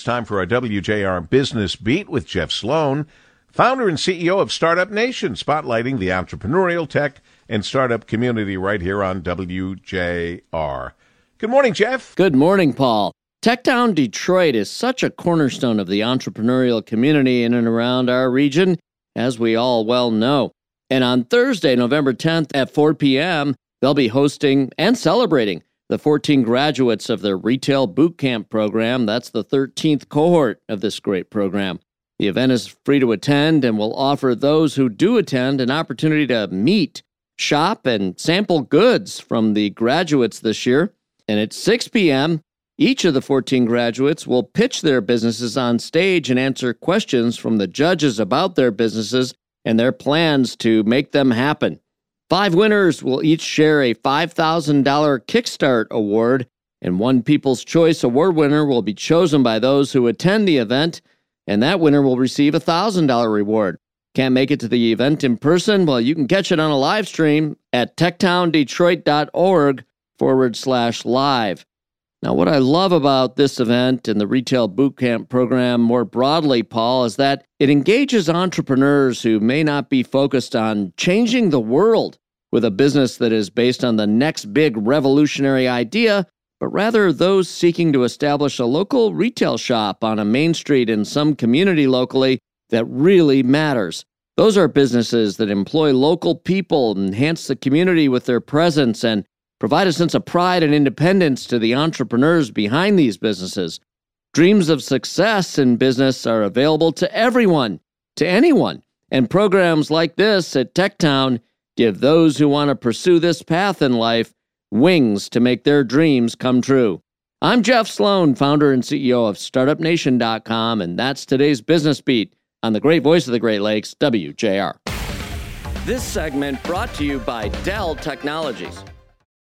It's time for our WJR Business Beat with Jeff Sloan, founder and CEO of Startup Nation, spotlighting the entrepreneurial tech and startup community right here on WJR. Good morning, Jeff. Good morning, Paul. Techtown Detroit is such a cornerstone of the entrepreneurial community in and around our region, as we all well know. And on Thursday, November 10th at 4 p.m., they'll be hosting and celebrating the 14 graduates of their Retail Boot Camp program. That's the 13th cohort of this great program. The event is free to attend and will offer those who do attend an opportunity to meet, shop, and sample goods from the graduates this year. And at 6 p.m., each of the 14 graduates will pitch their businesses on stage and answer questions from the judges about their businesses and their plans to make them happen. Five winners will each share a $5,000 Kickstart award, and one People's Choice Award winner will be chosen by those who attend the event, and that winner will receive a $1,000 reward. Can't make it to the event in person? Well, you can catch it on a live stream at techtowndetroit.org forward slash live. Now, what I love about this event and the Retail Bootcamp program more broadly, Paul, is that it engages entrepreneurs who may not be focused on changing the world with a business that is based on the next big revolutionary idea, but rather those seeking to establish a local retail shop on a main street in some community locally that really matters. Those are businesses that employ local people, enhance the community with their presence, and provide a sense of pride and independence to the entrepreneurs behind these businesses. Dreams of success in business are available to everyone, to anyone, and programs like this at Techtown give those who want to pursue this path in life wings to make their dreams come true. I'm Jeff Sloan, founder and CEO of StartupNation.com, and that's today's Business Beat on the great voice of the Great Lakes, WJR. This segment brought to you by Dell Technologies.